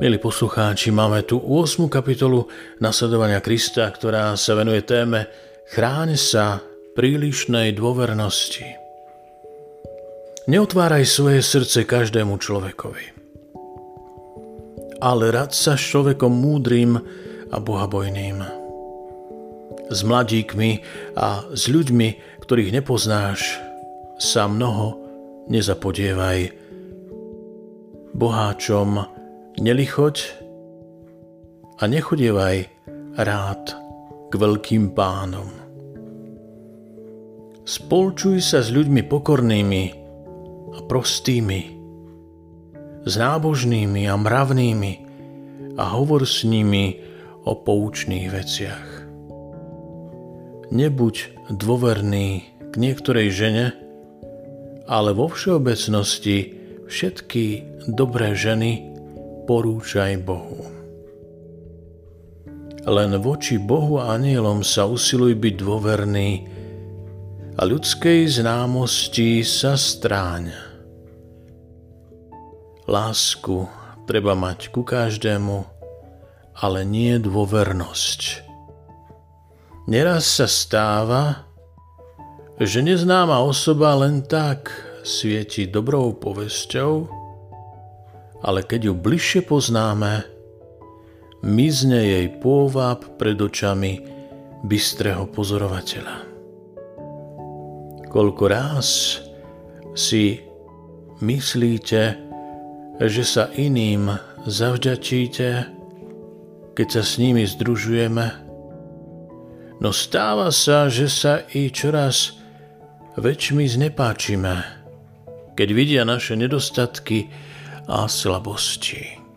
Milí poslucháči, máme tu 8. kapitolu nasledovania Krista, ktorá sa venuje téme Chráň sa prílišnej dôvernosti. Neotváraj svoje srdce každému človekovi, ale rad sa s človekom múdrym a bohabojným. S mladíkmi a s ľuďmi, ktorých nepoznáš, sa mnoho nezapodievaj. Boháčom nelichoď a nechodievaj rád k veľkým pánom. Spolčuj sa s ľuďmi pokornými a prostými, s nábožnými a mravnými a hovor s nimi o poučných veciach. Nebuď dôverný k niektorej žene, ale vo všeobecnosti všetky dobré ženy porúčaj Bohu. Len voči Bohu a anielom sa usiluj byť dôverný a ľudskej známosti sa stráň. Lásku treba mať ku každému, ale nie dôvernosť. Neraz sa stáva, že neznáma osoba len tak svieti dobrou povesťou, ale keď ju bližšie poznáme, mizne jej pôvab pred očami bystrého pozorovateľa. Koľko ráz si myslíte, že sa iným zavďačíte, keď sa s nimi združujeme, no stáva sa, že sa i čoraz väčšmi znepáčime, keď vidia naše nedostatky a slabosti.